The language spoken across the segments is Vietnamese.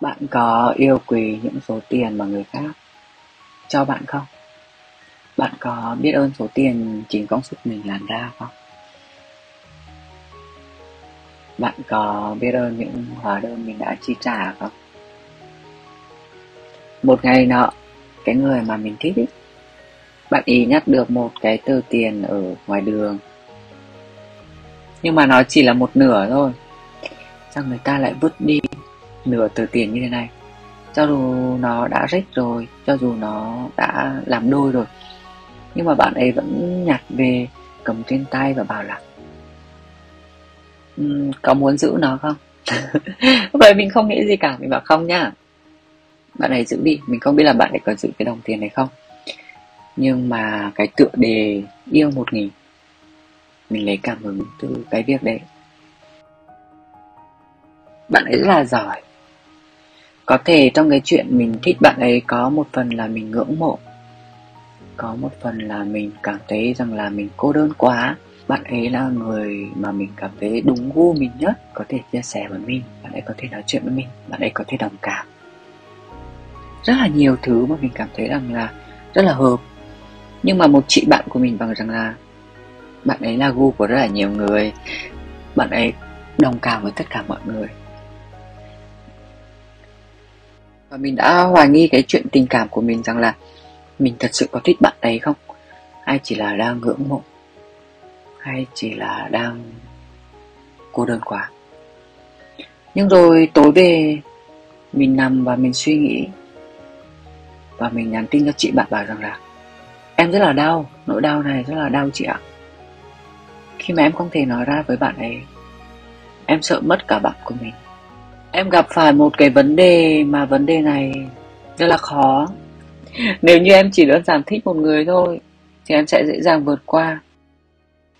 Bạn có yêu quý những số tiền mà người khác cho bạn không? Bạn có biết ơn số tiền chính công sức mình làm ra không? Bạn có biết ơn những hóa đơn mình đã chi trả không? Một ngày nọ, cái người mà mình thích ý, bạn ý nhặt được một cái tờ tiền ở ngoài đường Nhưng mà nó chỉ là một nửa thôi Sao người ta lại vứt đi nửa tờ tiền như thế này. Cho dù nó đã rách rồi Cho dù nó đã làm đôi rồi Nhưng mà bạn ấy vẫn nhặt về cầm trên tay và bảo là um, Có muốn giữ nó không? Vậy mình không nghĩ gì cả Mình bảo không nhá Bạn ấy giữ đi Mình không biết là bạn ấy có giữ cái đồng tiền này không. Nhưng mà cái tựa đề yêu một nghìn mình lấy cảm hứng từ cái việc đấy. Bạn ấy rất là giỏi có thể trong cái chuyện mình thích bạn ấy có một phần là mình ngưỡng mộ. Có một phần là mình cảm thấy rằng là mình cô đơn quá. Bạn ấy là người mà mình cảm thấy đúng gu mình nhất, có thể chia sẻ với mình. Bạn ấy có thể nói chuyện với mình, bạn ấy có thể đồng cảm. Rất là nhiều thứ mà mình cảm thấy rằng là rất là hợp. Nhưng mà một chị bạn của mình bằng rằng là bạn ấy là gu của rất là nhiều người. Bạn ấy đồng cảm với tất cả mọi người và mình đã hoài nghi cái chuyện tình cảm của mình rằng là mình thật sự có thích bạn ấy không hay chỉ là đang ngưỡng mộ hay chỉ là đang cô đơn quá nhưng rồi tối về mình nằm và mình suy nghĩ và mình nhắn tin cho chị bạn bảo rằng là Em rất là đau, nỗi đau này rất là đau chị ạ. Khi mà em không thể nói ra với bạn ấy, em sợ mất cả bạn của mình. Em gặp phải một cái vấn đề mà vấn đề này rất là khó. Nếu như em chỉ đơn giản thích một người thôi, thì em sẽ dễ dàng vượt qua.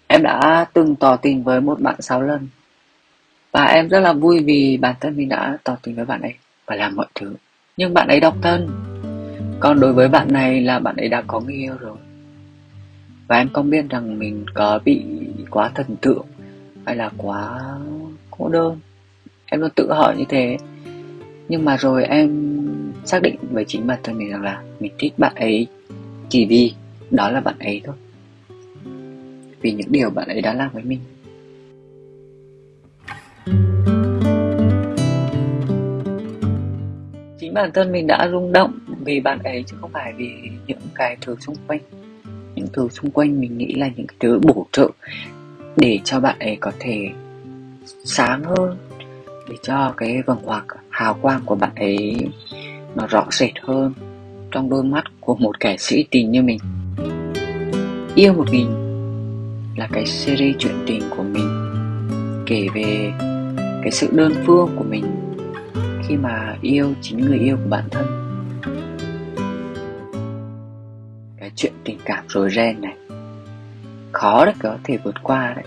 Em đã từng tỏ tình với một bạn 6 lần. Và em rất là vui vì bản thân mình đã tỏ tình với bạn ấy và làm mọi thứ. Nhưng bạn ấy độc thân còn đối với bạn này là bạn ấy đã có người yêu rồi và em không biết rằng mình có bị quá thần tượng hay là quá cô đơn em luôn tự hỏi như thế. Nhưng mà rồi em xác định với chính bản thân mình rằng là mình thích bạn ấy chỉ vì đó là bạn ấy thôi. Vì những điều bạn ấy đã làm với mình. Chính bản thân mình đã rung động vì bạn ấy chứ không phải vì những cái thứ xung quanh. Những thứ xung quanh mình nghĩ là những cái thứ bổ trợ để cho bạn ấy có thể sáng hơn để cho cái vầng hoặc hào quang của bạn ấy nó rõ rệt hơn trong đôi mắt của một kẻ sĩ tình như mình. Yêu một mình là cái series chuyện tình của mình, kể về cái sự đơn phương của mình khi mà yêu chính người yêu của bản thân. Cái chuyện tình cảm rối ren này, khó để có thể vượt qua đấy.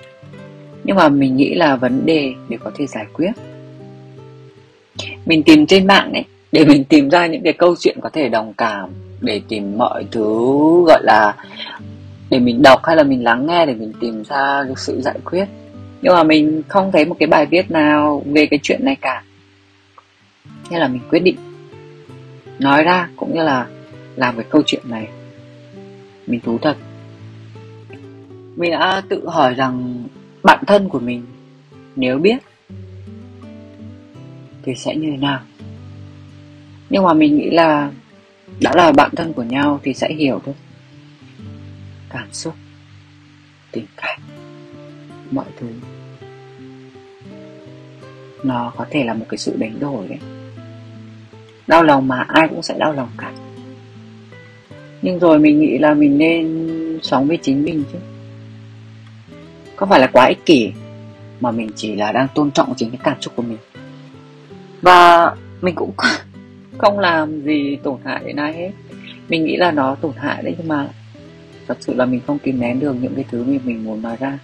Nhưng mà mình nghĩ là vấn đề để có thể giải quyết mình tìm trên mạng ấy, để mình tìm ra những cái câu chuyện có thể đồng cảm, để tìm mọi thứ, gọi là, để mình đọc hay là mình lắng nghe để mình tìm ra cái sự giải quyết. Nhưng mà mình không thấy một cái bài viết nào về cái chuyện này cả. Thế là mình quyết định nói ra cũng như là làm cái câu chuyện này. Mình thú thật. Mình đã tự hỏi rằng bản thân của mình, nếu biết thì sẽ như thế nào. Nhưng mà mình nghĩ là đã là bạn thân của nhau thì sẽ hiểu thôi cảm xúc, tình cảm, mọi thứ. Nó có thể là một cái sự đánh đổi đấy. Đau lòng mà ai cũng sẽ đau lòng cả. Nhưng rồi mình nghĩ là mình nên sống với chính mình chứ. Có phải là quá ích kỷ mà mình chỉ là đang tôn trọng chính cái cảm xúc của mình? Và mình cũng không làm gì tổn hại đến ai hết. Mình nghĩ là nó tổn hại đấy, nhưng mà thật sự là mình không kìm nén được những cái thứ mà mình muốn nói ra.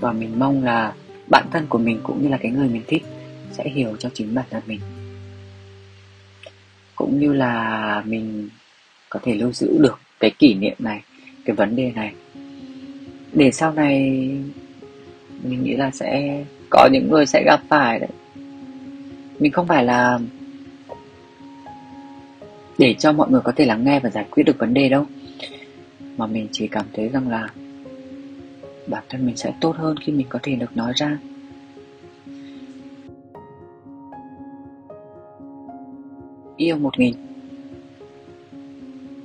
Và mình mong là bạn thân của mình cũng như là cái người mình thích sẽ hiểu cho chính bản thân mình. Cũng như là mình có thể lưu giữ được cái kỷ niệm này, cái vấn đề này. Để sau này mình nghĩ là sẽ, có những người sẽ gặp phải đấy mình không phải là để cho mọi người có thể lắng nghe và giải quyết được vấn đề đâu. Mà mình chỉ cảm thấy rằng là bản thân mình sẽ tốt hơn khi mình có thể được nói ra. Yêu một nghìn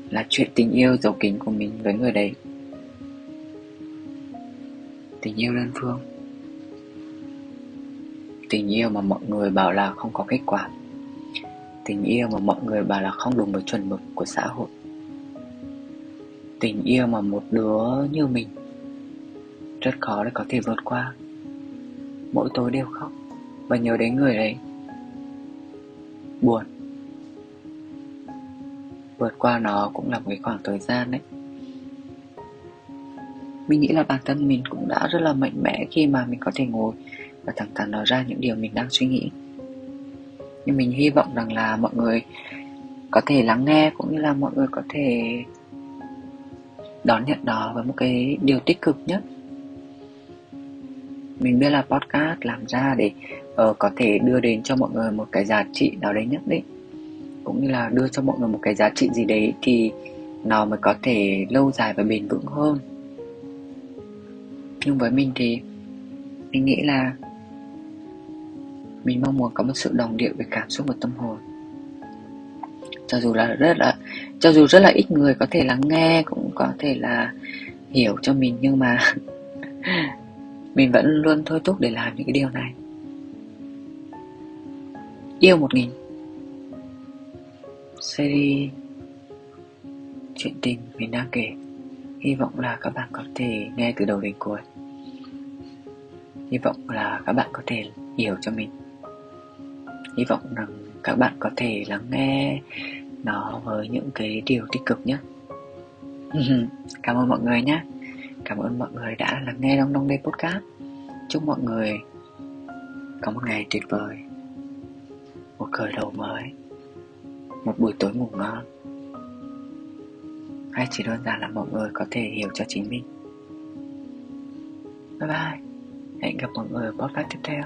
là chuyện tình yêu giấu kín của mình với người đấy. Tình yêu đơn phương tình yêu mà mọi người bảo là không có kết quả. Tình yêu mà mọi người bảo là không đúng với chuẩn mực của xã hội. Tình yêu mà một đứa như mình rất khó để có thể vượt qua. Mỗi tối đều khóc và nhớ đến người đấy buồn. Vượt qua nó cũng là một cái khoảng thời gian đấy. Mình nghĩ là bản thân mình cũng đã rất là mạnh mẽ khi mà mình có thể ngồi và thẳng thắn nói ra những điều mình đang suy nghĩ. Nhưng mình hy vọng rằng là mọi người có thể lắng nghe cũng như là mọi người có thể đón nhận nó với một cái điều tích cực nhất. Mình biết là podcast làm ra để uh, có thể đưa đến cho mọi người một cái giá trị nào đấy nhất định cũng như là đưa cho mọi người một cái giá trị gì đấy thì nó mới có thể lâu dài và bền vững hơn. Nhưng với mình thì mình nghĩ là mình mong muốn có một sự đồng điệu về cảm xúc và tâm hồn. Cho dù là rất là, cho dù rất là ít người có thể lắng nghe, cũng có thể là hiểu cho mình, nhưng mà mình vẫn luôn thôi thúc để làm những cái điều này. Yêu một nghìn. Series chuyện tình mình đang kể. Hy vọng là các bạn có thể nghe từ đầu đến cuối. Hy vọng là các bạn có thể hiểu cho mình hy vọng rằng các bạn có thể lắng nghe nó với những cái điều tích cực nhé. cảm ơn mọi người nhé. Cảm ơn mọi người đã lắng nghe Đông Đông Đây Podcast. Chúc mọi người có một ngày tuyệt vời, một khởi đầu mới, một buổi tối ngủ ngon. Hay chỉ đơn giản là mọi người có thể hiểu cho chính mình. Bye bye. Hẹn gặp mọi người ở podcast tiếp theo.